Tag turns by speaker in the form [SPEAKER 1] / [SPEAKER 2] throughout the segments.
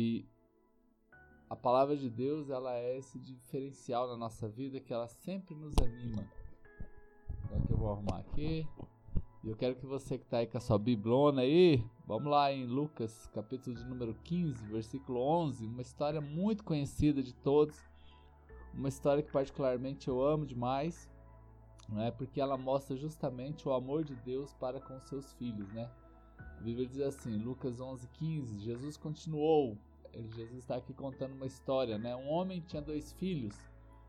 [SPEAKER 1] E a palavra de Deus, ela é esse diferencial na nossa vida que ela sempre nos anima. Então eu vou arrumar aqui. E eu quero que você que está aí com a sua biblona aí, vamos lá em Lucas, capítulo de número 15, versículo 11, uma história muito conhecida de todos, uma história que particularmente eu amo demais, né? Porque ela mostra justamente o amor de Deus para com seus filhos, né? A Bíblia diz assim, Lucas 11, 15, Jesus continuou, Jesus está aqui contando uma história, né? Um homem tinha dois filhos,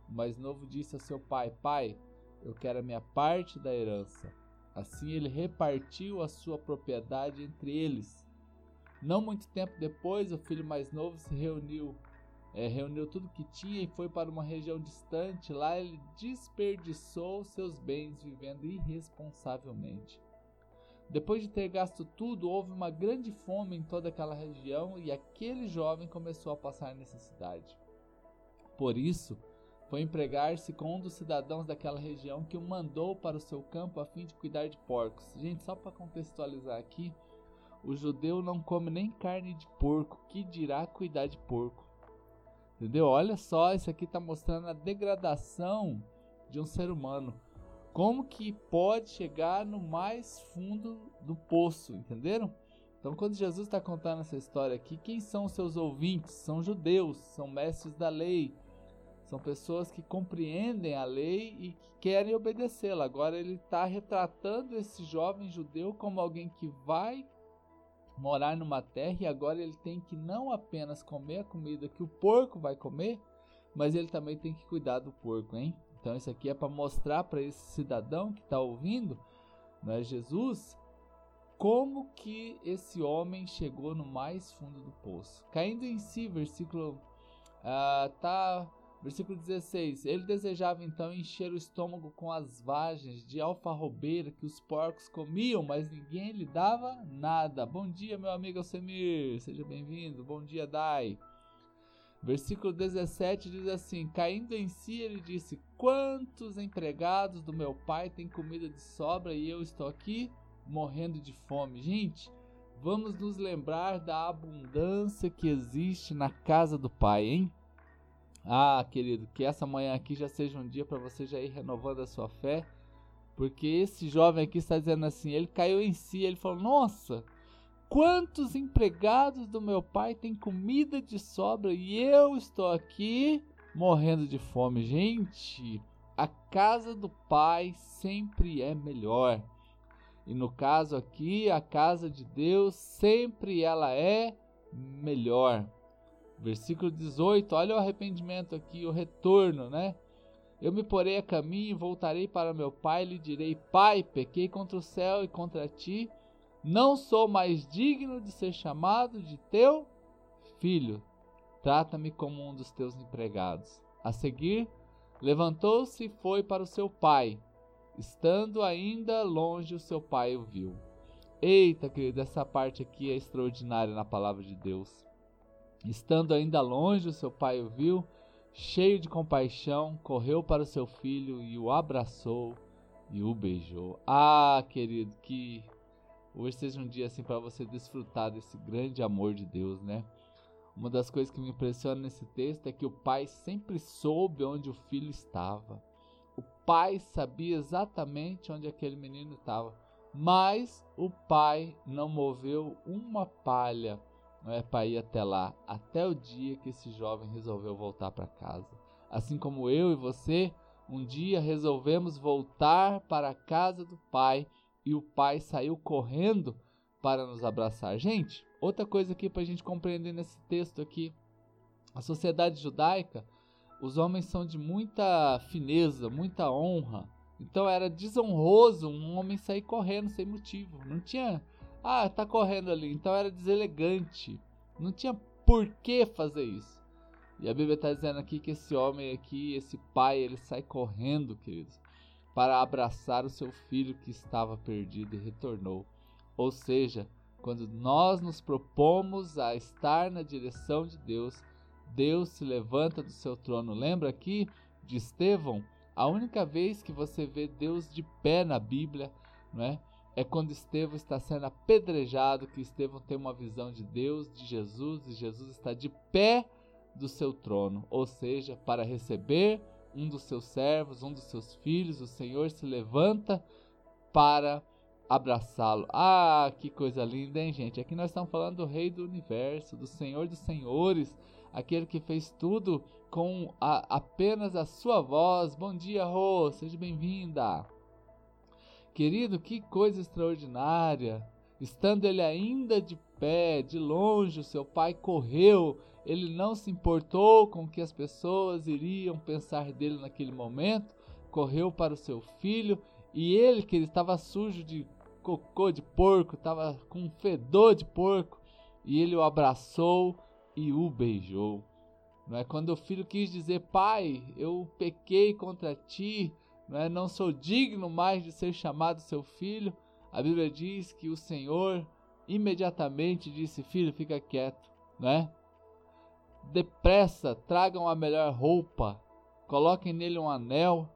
[SPEAKER 1] o mais novo disse a seu pai, pai, eu quero a minha parte da herança. Assim ele repartiu a sua propriedade entre eles. Não muito tempo depois, o filho mais novo se reuniu, é, reuniu tudo que tinha e foi para uma região distante. Lá ele desperdiçou seus bens vivendo irresponsavelmente. Depois de ter gasto tudo, houve uma grande fome em toda aquela região e aquele jovem começou a passar necessidade. Por isso, foi empregar-se com um dos cidadãos daquela região que o mandou para o seu campo a fim de cuidar de porcos. Gente, só para contextualizar aqui, o judeu não come nem carne de porco, que dirá cuidar de porco. Entendeu? Olha só, isso aqui está mostrando a degradação de um ser humano. Como que pode chegar no mais fundo do poço, entenderam? Então, quando Jesus está contando essa história aqui, quem são os seus ouvintes? São judeus, são mestres da lei, são pessoas que compreendem a lei e que querem obedecê-la. Agora ele está retratando esse jovem judeu como alguém que vai morar numa terra e agora ele tem que não apenas comer a comida que o porco vai comer, mas ele também tem que cuidar do porco, hein? Então isso aqui é para mostrar para esse cidadão que está ouvindo, é Jesus, como que esse homem chegou no mais fundo do poço. Caindo em si, versículo uh, tá Versículo 16: Ele desejava então encher o estômago com as vagens de alfarrobeira que os porcos comiam, mas ninguém lhe dava nada. Bom dia, meu amigo Alcemir, seja bem-vindo. Bom dia, Dai. Versículo 17 diz assim: Caindo em si, ele disse: Quantos empregados do meu pai têm comida de sobra e eu estou aqui morrendo de fome? Gente, vamos nos lembrar da abundância que existe na casa do pai, hein? Ah, querido, que essa manhã aqui já seja um dia para você já ir renovando a sua fé, porque esse jovem aqui está dizendo assim: ele caiu em si, ele falou: Nossa, quantos empregados do meu pai têm comida de sobra e eu estou aqui morrendo de fome. Gente, a casa do pai sempre é melhor. E no caso aqui, a casa de Deus sempre ela é melhor. Versículo 18, olha o arrependimento aqui, o retorno, né? Eu me porei a caminho e voltarei para meu pai e lhe direi: Pai, pequei contra o céu e contra ti, não sou mais digno de ser chamado de teu filho. Trata-me como um dos teus empregados. A seguir, levantou-se e foi para o seu pai. Estando ainda longe, o seu pai o viu. Eita, querido, essa parte aqui é extraordinária na palavra de Deus. Estando ainda longe, o seu pai o viu, cheio de compaixão, correu para o seu filho e o abraçou e o beijou. Ah, querido, que hoje seja um dia assim para você desfrutar desse grande amor de Deus, né? Uma das coisas que me impressiona nesse texto é que o pai sempre soube onde o filho estava. O pai sabia exatamente onde aquele menino estava, mas o pai não moveu uma palha não é para ir até lá, até o dia que esse jovem resolveu voltar para casa. Assim como eu e você, um dia resolvemos voltar para a casa do pai e o pai saiu correndo para nos abraçar. Gente, outra coisa aqui para a gente compreender nesse texto aqui, a sociedade judaica, os homens são de muita fineza, muita honra. Então era desonroso um homem sair correndo sem motivo. Não tinha ah, tá correndo ali. Então era deselegante. Não tinha por que fazer isso. E a Bíblia está dizendo aqui que esse homem aqui, esse pai, ele sai correndo, queridos, para abraçar o seu filho que estava perdido e retornou. Ou seja, quando nós nos propomos a estar na direção de Deus, Deus se levanta do seu trono. Lembra aqui de Estevão? A única vez que você vê Deus de pé na Bíblia, não é? é quando Estevão está sendo apedrejado, que Estevão tem uma visão de Deus, de Jesus, e Jesus está de pé do seu trono, ou seja, para receber um dos seus servos, um dos seus filhos, o Senhor se levanta para abraçá-lo. Ah, que coisa linda, hein, gente? Aqui nós estamos falando do Rei do Universo, do Senhor dos Senhores, aquele que fez tudo com a, apenas a sua voz. Bom dia, Rô, seja bem-vinda. Querido, que coisa extraordinária! Estando ele ainda de pé, de longe, o seu pai correu. Ele não se importou com o que as pessoas iriam pensar dele naquele momento. Correu para o seu filho e ele, que ele estava sujo de cocô de porco, estava com um fedor de porco, e ele o abraçou e o beijou. Não é quando o filho quis dizer: "Pai, eu pequei contra ti, não é? Não sou digno mais de ser chamado seu filho". A Bíblia diz que o Senhor imediatamente disse: "Filho, fica quieto", não é? Depressa, tragam a melhor roupa, coloquem nele um anel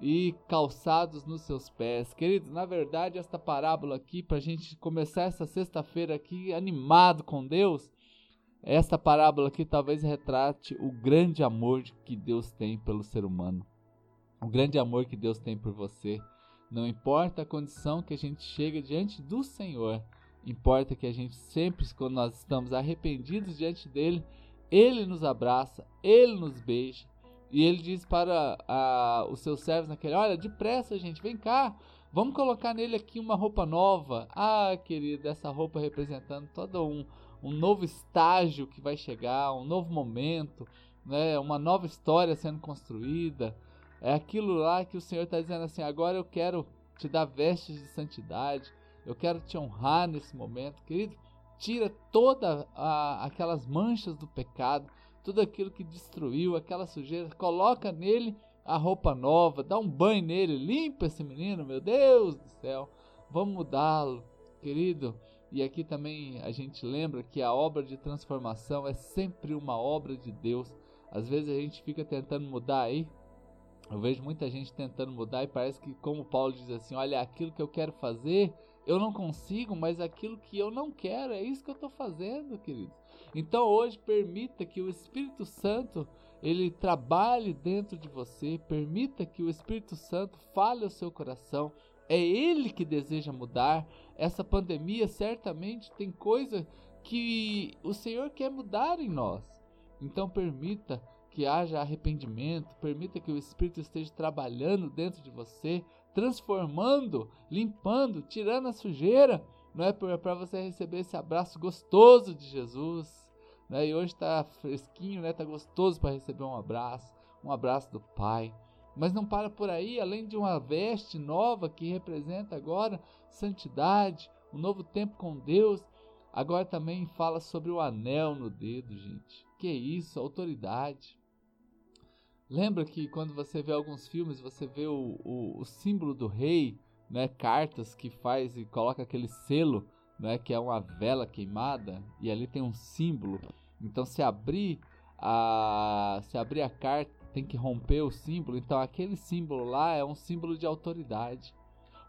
[SPEAKER 1] e calçados nos seus pés. Queridos, na verdade, esta parábola aqui, para a gente começar essa sexta-feira aqui animado com Deus, esta parábola aqui talvez retrate o grande amor que Deus tem pelo ser humano. O grande amor que Deus tem por você. Não importa a condição que a gente chega diante do Senhor, importa que a gente sempre, quando nós estamos arrependidos diante dele, ele nos abraça, ele nos beija, e ele diz para a, os seus servos naquele: Olha, depressa, gente, vem cá, vamos colocar nele aqui uma roupa nova. Ah, querido, essa roupa representando todo um, um novo estágio que vai chegar, um novo momento, né, uma nova história sendo construída. É aquilo lá que o Senhor está dizendo assim: agora eu quero te dar vestes de santidade, eu quero te honrar nesse momento, querido. Tira todas aquelas manchas do pecado, tudo aquilo que destruiu, aquela sujeira, coloca nele a roupa nova, dá um banho nele, limpa esse menino, meu Deus do céu, vamos mudá-lo, querido. E aqui também a gente lembra que a obra de transformação é sempre uma obra de Deus. Às vezes a gente fica tentando mudar aí. Eu vejo muita gente tentando mudar e parece que, como Paulo diz assim: olha, aquilo que eu quero fazer, eu não consigo, mas aquilo que eu não quero, é isso que eu estou fazendo, queridos. Então hoje permita que o Espírito Santo ele trabalhe dentro de você, permita que o Espírito Santo fale ao seu coração. É ele que deseja mudar. Essa pandemia certamente tem coisa que o Senhor quer mudar em nós. Então permita que haja arrependimento, permita que o Espírito esteja trabalhando dentro de você, transformando, limpando, tirando a sujeira, não é para você receber esse abraço gostoso de Jesus. Né? E hoje está fresquinho, né? Está gostoso para receber um abraço, um abraço do Pai. Mas não para por aí, além de uma veste nova que representa agora santidade, um novo tempo com Deus, agora também fala sobre o anel no dedo, gente. Que isso, autoridade. Lembra que quando você vê alguns filmes, você vê o, o, o símbolo do rei, né? Cartas que faz e coloca aquele selo, né? Que é uma vela queimada e ali tem um símbolo. Então se abrir a se abrir a carta tem que romper o símbolo. Então aquele símbolo lá é um símbolo de autoridade.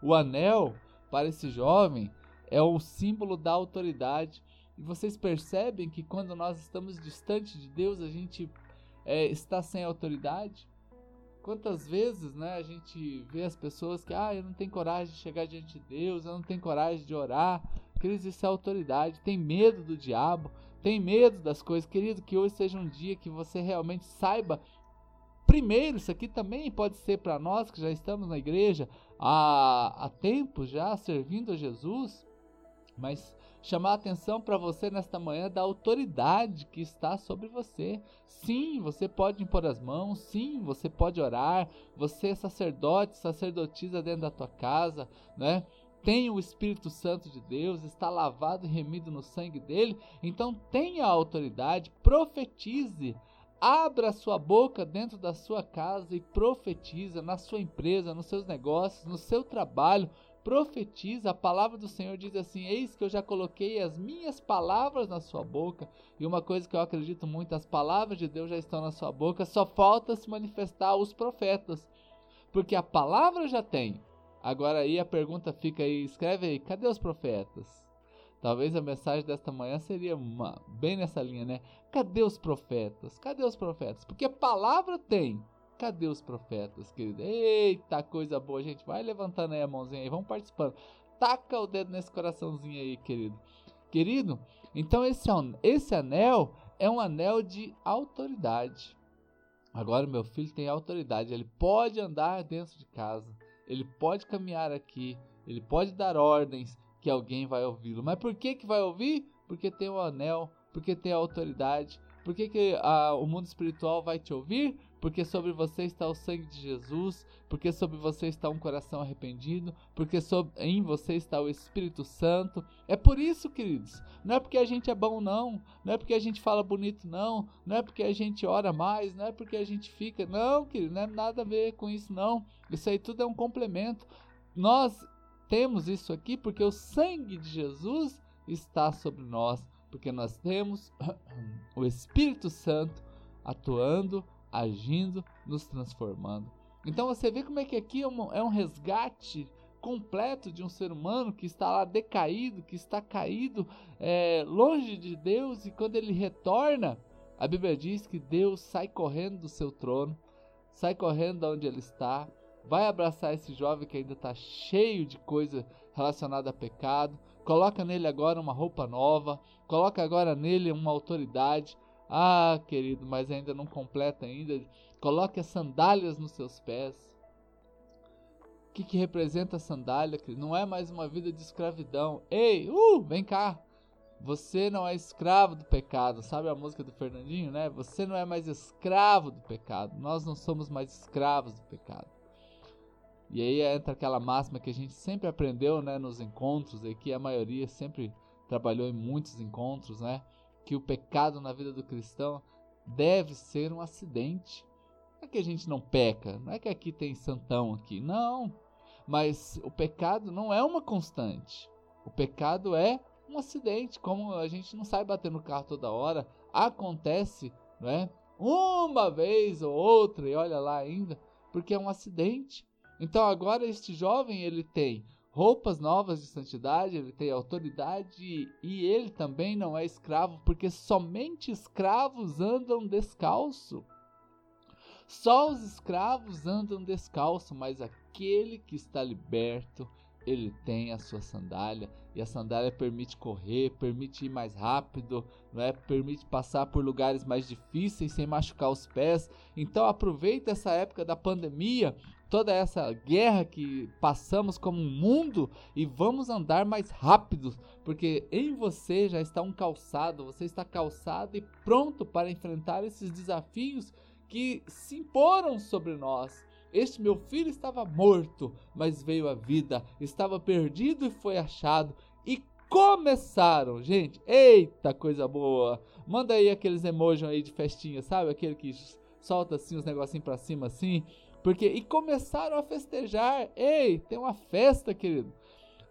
[SPEAKER 1] O anel para esse jovem é o símbolo da autoridade. E vocês percebem que quando nós estamos distante de Deus, a gente é, está sem autoridade? Quantas vezes né, a gente vê as pessoas que, ah, eu não tenho coragem de chegar diante de Deus, eu não tenho coragem de orar. Queridos, isso é autoridade, tem medo do diabo, tem medo das coisas, querido, que hoje seja um dia que você realmente saiba. Primeiro, isso aqui também pode ser para nós que já estamos na igreja há, há tempo já servindo a Jesus, mas chamar a atenção para você nesta manhã da autoridade que está sobre você. Sim, você pode impor as mãos, sim, você pode orar, você é sacerdote, sacerdotisa dentro da tua casa, né? tem o Espírito Santo de Deus, está lavado e remido no sangue dele, então tenha autoridade, profetize, abra sua boca dentro da sua casa e profetiza na sua empresa, nos seus negócios, no seu trabalho, profetiza. A palavra do Senhor diz assim: Eis que eu já coloquei as minhas palavras na sua boca. E uma coisa que eu acredito muito: as palavras de Deus já estão na sua boca, só falta se manifestar os profetas. Porque a palavra já tem, Agora aí a pergunta fica aí, escreve aí, cadê os profetas? Talvez a mensagem desta manhã seria uma, bem nessa linha, né? Cadê os profetas? Cadê os profetas? Porque a palavra tem. Cadê os profetas, querido? Eita, coisa boa, gente. Vai levantando aí a mãozinha aí, vamos participando. Taca o dedo nesse coraçãozinho aí, querido. Querido, então esse, esse anel é um anel de autoridade. Agora meu filho tem autoridade, ele pode andar dentro de casa, ele pode caminhar aqui, ele pode dar ordens que alguém vai ouvi-lo. Mas por que que vai ouvir? Porque tem o anel, porque tem a autoridade. Por que, que a, o mundo espiritual vai te ouvir? Porque sobre você está o sangue de Jesus, porque sobre você está um coração arrependido, porque sobre, em você está o Espírito Santo. É por isso, queridos. Não é porque a gente é bom, não. Não é porque a gente fala bonito, não. Não é porque a gente ora mais, não é porque a gente fica. Não, querido, não é nada a ver com isso, não. Isso aí tudo é um complemento. Nós temos isso aqui porque o sangue de Jesus está sobre nós, porque nós temos o Espírito Santo atuando agindo, nos transformando. Então você vê como é que aqui é um, é um resgate completo de um ser humano que está lá decaído, que está caído é, longe de Deus e quando ele retorna, a Bíblia diz que Deus sai correndo do seu trono, sai correndo de onde ele está, vai abraçar esse jovem que ainda está cheio de coisa relacionada a pecado, coloca nele agora uma roupa nova, coloca agora nele uma autoridade, ah, querido, mas ainda não completa ainda. Coloque as sandálias nos seus pés. O que, que representa a sandália? Não é mais uma vida de escravidão. Ei, uh, vem cá. Você não é escravo do pecado. Sabe a música do Fernandinho, né? Você não é mais escravo do pecado. Nós não somos mais escravos do pecado. E aí entra aquela máxima que a gente sempre aprendeu, né, nos encontros, e que a maioria sempre trabalhou em muitos encontros, né? Que o pecado na vida do cristão deve ser um acidente. Não é que a gente não peca, não é que aqui tem santão aqui, não. Mas o pecado não é uma constante. O pecado é um acidente, como a gente não sai bater no carro toda hora, acontece, não é? Uma vez ou outra e olha lá ainda, porque é um acidente. Então agora este jovem ele tem roupas novas de santidade, ele tem autoridade e ele também não é escravo, porque somente escravos andam descalço. Só os escravos andam descalço, mas aquele que está liberto, ele tem a sua sandália e a sandália permite correr, permite ir mais rápido, não é? Permite passar por lugares mais difíceis sem machucar os pés. Então aproveita essa época da pandemia toda essa guerra que passamos como um mundo e vamos andar mais rápidos, porque em você já está um calçado, você está calçado e pronto para enfrentar esses desafios que se imporam sobre nós. Este meu filho estava morto, mas veio à vida, estava perdido e foi achado. E começaram, gente. Eita, coisa boa. Manda aí aqueles emojis aí de festinha, sabe? Aquele que solta assim os negocinhos para cima assim. Porque e começaram a festejar. Ei, tem uma festa, querido.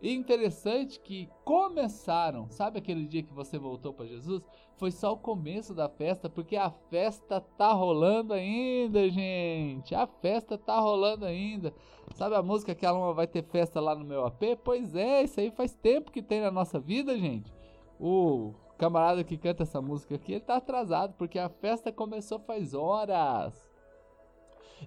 [SPEAKER 1] E interessante que começaram, sabe aquele dia que você voltou para Jesus? Foi só o começo da festa, porque a festa tá rolando ainda, gente. A festa tá rolando ainda. Sabe a música que ela vai ter festa lá no meu AP? Pois é, isso aí faz tempo que tem na nossa vida, gente. O camarada que canta essa música aqui, ele tá atrasado, porque a festa começou faz horas.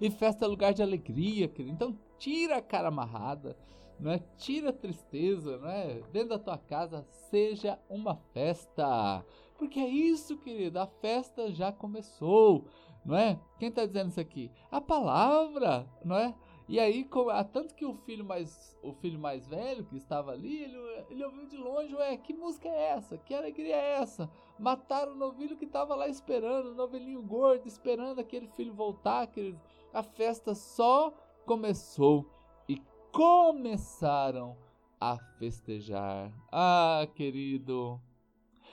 [SPEAKER 1] E festa é lugar de alegria, querido. Então tira a cara amarrada, não é? Tira a tristeza, não é? Dentro da tua casa seja uma festa. Porque é isso, querido, a festa já começou, não é? Quem está dizendo isso aqui? A palavra, não é? E aí, tanto que o filho mais o filho mais velho que estava ali, ele, ele ouviu de longe, ué, que música é essa? Que alegria é essa? Mataram o novilho que estava lá esperando, o novelinho gordo, esperando aquele filho voltar, querido a festa só começou e começaram a festejar. Ah, querido,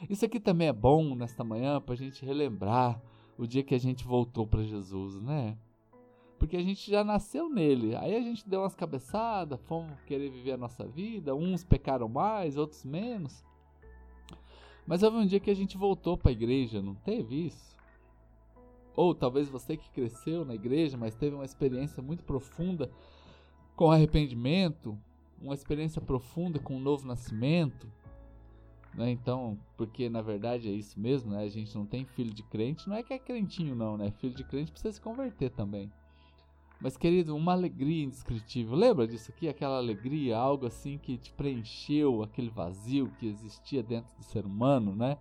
[SPEAKER 1] isso aqui também é bom nesta manhã para a gente relembrar o dia que a gente voltou para Jesus, né? Porque a gente já nasceu nele. Aí a gente deu umas cabeçadas, fomos querer viver a nossa vida. Uns pecaram mais, outros menos. Mas houve um dia que a gente voltou para a igreja, não teve isso? Ou talvez você que cresceu na igreja, mas teve uma experiência muito profunda com arrependimento, uma experiência profunda com um novo nascimento. Né? Então, porque na verdade é isso mesmo, né? A gente não tem filho de crente, não é que é crentinho não, né? Filho de crente precisa se converter também. Mas querido, uma alegria indescritível. Lembra disso aqui? Aquela alegria, algo assim que te preencheu, aquele vazio que existia dentro do ser humano, né?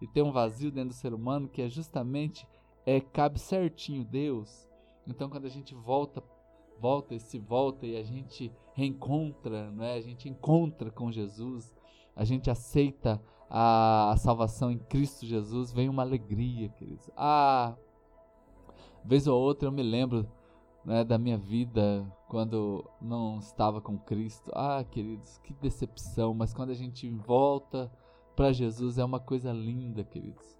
[SPEAKER 1] E tem um vazio dentro do ser humano que é justamente é cabe certinho Deus. Então quando a gente volta volta e se volta e a gente reencontra, né? A gente encontra com Jesus, a gente aceita a, a salvação em Cristo Jesus, vem uma alegria, queridos. Ah, vez ou outra eu me lembro né, da minha vida quando não estava com Cristo. Ah, queridos, que decepção, mas quando a gente volta para Jesus é uma coisa linda, queridos.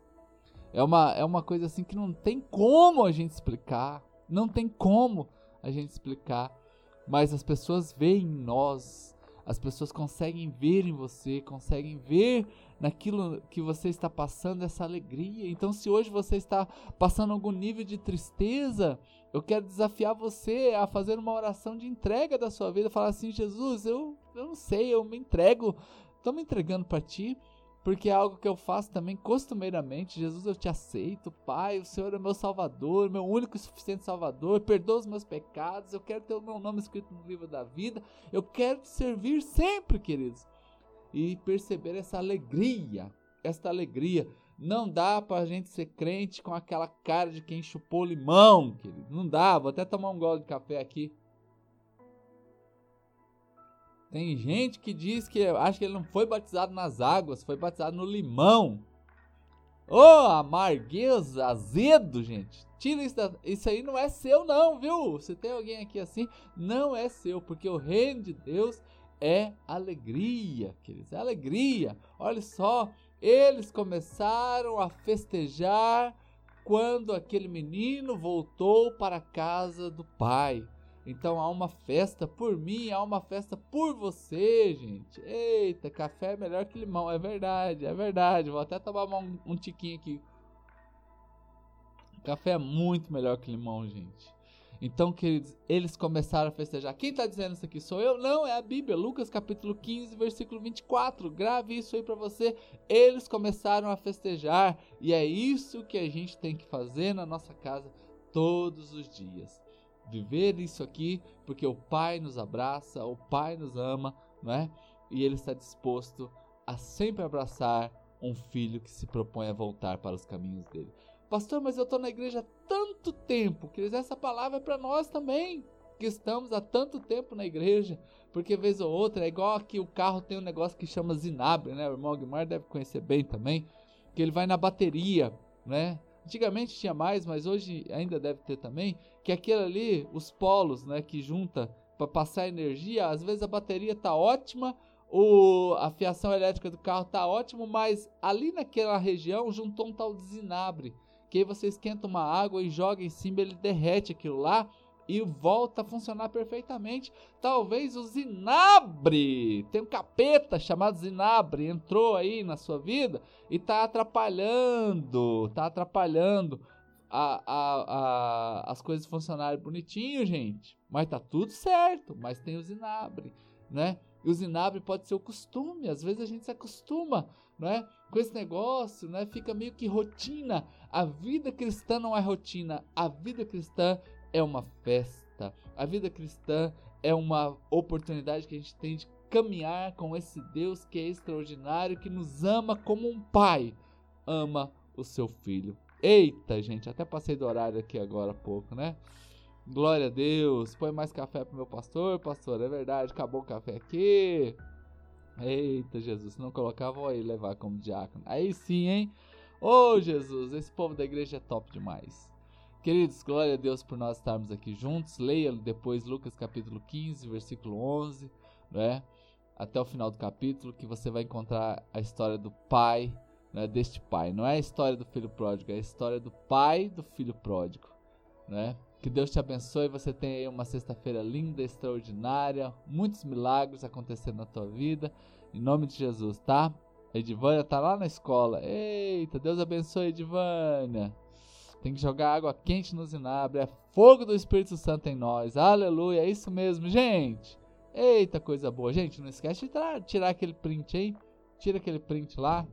[SPEAKER 1] É uma, é uma coisa assim que não tem como a gente explicar. Não tem como a gente explicar, mas as pessoas veem em nós, as pessoas conseguem ver em você, conseguem ver naquilo que você está passando essa alegria. Então, se hoje você está passando algum nível de tristeza, eu quero desafiar você a fazer uma oração de entrega da sua vida, falar assim: Jesus, eu, eu não sei, eu me entrego, estou me entregando para ti porque é algo que eu faço também costumeiramente. Jesus, eu te aceito, Pai, o Senhor é meu Salvador, meu único e suficiente Salvador, perdoa os meus pecados, eu quero ter o meu nome escrito no livro da vida, eu quero te servir sempre, queridos. E perceber essa alegria, esta alegria. Não dá pra gente ser crente com aquela cara de quem chupou limão, querido. Não dá, vou até tomar um gole de café aqui. Tem gente que diz que acha que ele não foi batizado nas águas, foi batizado no limão. Ô, oh, amargueza, azedo, gente. Tira isso, da, isso aí não é seu não, viu? Se tem alguém aqui assim, não é seu, porque o reino de Deus é alegria, queridos, é alegria. Olha só, eles começaram a festejar quando aquele menino voltou para a casa do pai. Então há uma festa por mim, há uma festa por você, gente. Eita, café é melhor que limão, é verdade, é verdade. Vou até tomar um, um tiquinho aqui. Café é muito melhor que limão, gente. Então, queridos, eles começaram a festejar. Quem está dizendo isso aqui sou eu? Não, é a Bíblia. Lucas capítulo 15, versículo 24. Grave isso aí para você. Eles começaram a festejar. E é isso que a gente tem que fazer na nossa casa todos os dias viver isso aqui, porque o Pai nos abraça, o Pai nos ama, não é? E Ele está disposto a sempre abraçar um filho que se propõe a voltar para os caminhos dele. Pastor, mas eu estou na igreja há tanto tempo, que essa palavra é para nós também, que estamos há tanto tempo na igreja, porque vez ou outra é igual aqui o carro tem um negócio que chama zinabre, né? O irmão Guimar deve conhecer bem também, que ele vai na bateria, né? Antigamente tinha mais, mas hoje ainda deve ter também, que aquele ali, os polos, né, que junta para passar energia, às vezes a bateria tá ótima, o, a fiação elétrica do carro tá ótimo, mas ali naquela região juntou um tal de zinabre, que aí você esquenta uma água e joga em cima, ele derrete aquilo lá e volta a funcionar perfeitamente. Talvez o Zinabre, tem um capeta chamado Zinabre, entrou aí na sua vida e está atrapalhando, está atrapalhando a, a, a, as coisas funcionarem bonitinho, gente. Mas tá tudo certo, mas tem o Zinabre, né? E o Zinabre pode ser o costume, às vezes a gente se acostuma, né? Com esse negócio, né? Fica meio que rotina. A vida cristã não é rotina, a vida cristã é uma festa. A vida cristã é uma oportunidade que a gente tem de caminhar com esse Deus que é extraordinário, que nos ama como um pai ama o seu filho. Eita, gente, até passei do horário aqui agora há pouco, né? Glória a Deus. Põe mais café pro meu pastor, pastor. É verdade, acabou o café aqui. Eita, Jesus, se não colocar, vou aí levar como diácono. Aí sim, hein? Ô, oh, Jesus, esse povo da igreja é top demais. Queridos, glória a Deus por nós estarmos aqui juntos. Leia depois Lucas capítulo 15, versículo 11, né? Até o final do capítulo, que você vai encontrar a história do pai, né? Deste pai. Não é a história do filho pródigo, é a história do pai do filho pródigo, né? Que Deus te abençoe. Você tenha uma sexta-feira linda, extraordinária, muitos milagres acontecendo na tua vida. Em nome de Jesus, tá? Edivânia tá lá na escola. Eita, Deus abençoe, Edivânia. Tem que jogar água quente no zinabre. É fogo do Espírito Santo em nós. Aleluia. É isso mesmo, gente. Eita, coisa boa. Gente, não esquece de tirar, aquele print aí. Tira aquele print lá.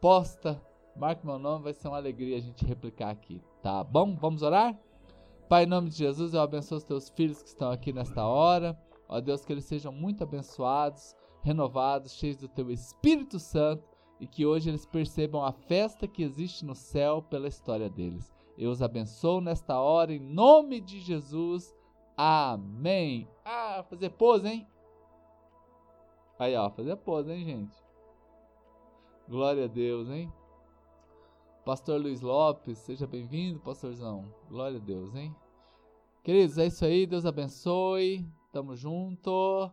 [SPEAKER 1] Posta. Marque meu nome. Vai ser uma alegria a gente replicar aqui. Tá bom? Vamos orar? Pai, em nome de Jesus, eu abençoo os teus filhos que estão aqui nesta hora. Ó Deus, que eles sejam muito abençoados, renovados, cheios do teu Espírito Santo e que hoje eles percebam a festa que existe no céu pela história deles. Eu os abençoo nesta hora, em nome de Jesus. Amém. Ah, fazer pose, hein? Aí, ó, fazer pose, hein, gente? Glória a Deus, hein? Pastor Luiz Lopes, seja bem-vindo, pastorzão. Glória a Deus, hein? Queridos, é isso aí. Deus abençoe. Tamo junto.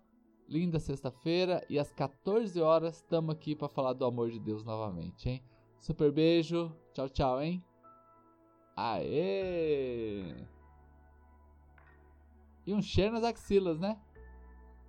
[SPEAKER 1] Linda sexta-feira. E às 14 horas estamos aqui para falar do amor de Deus novamente, hein? Super beijo. Tchau, tchau, hein? Aê! E um cheiro nas axilas, né?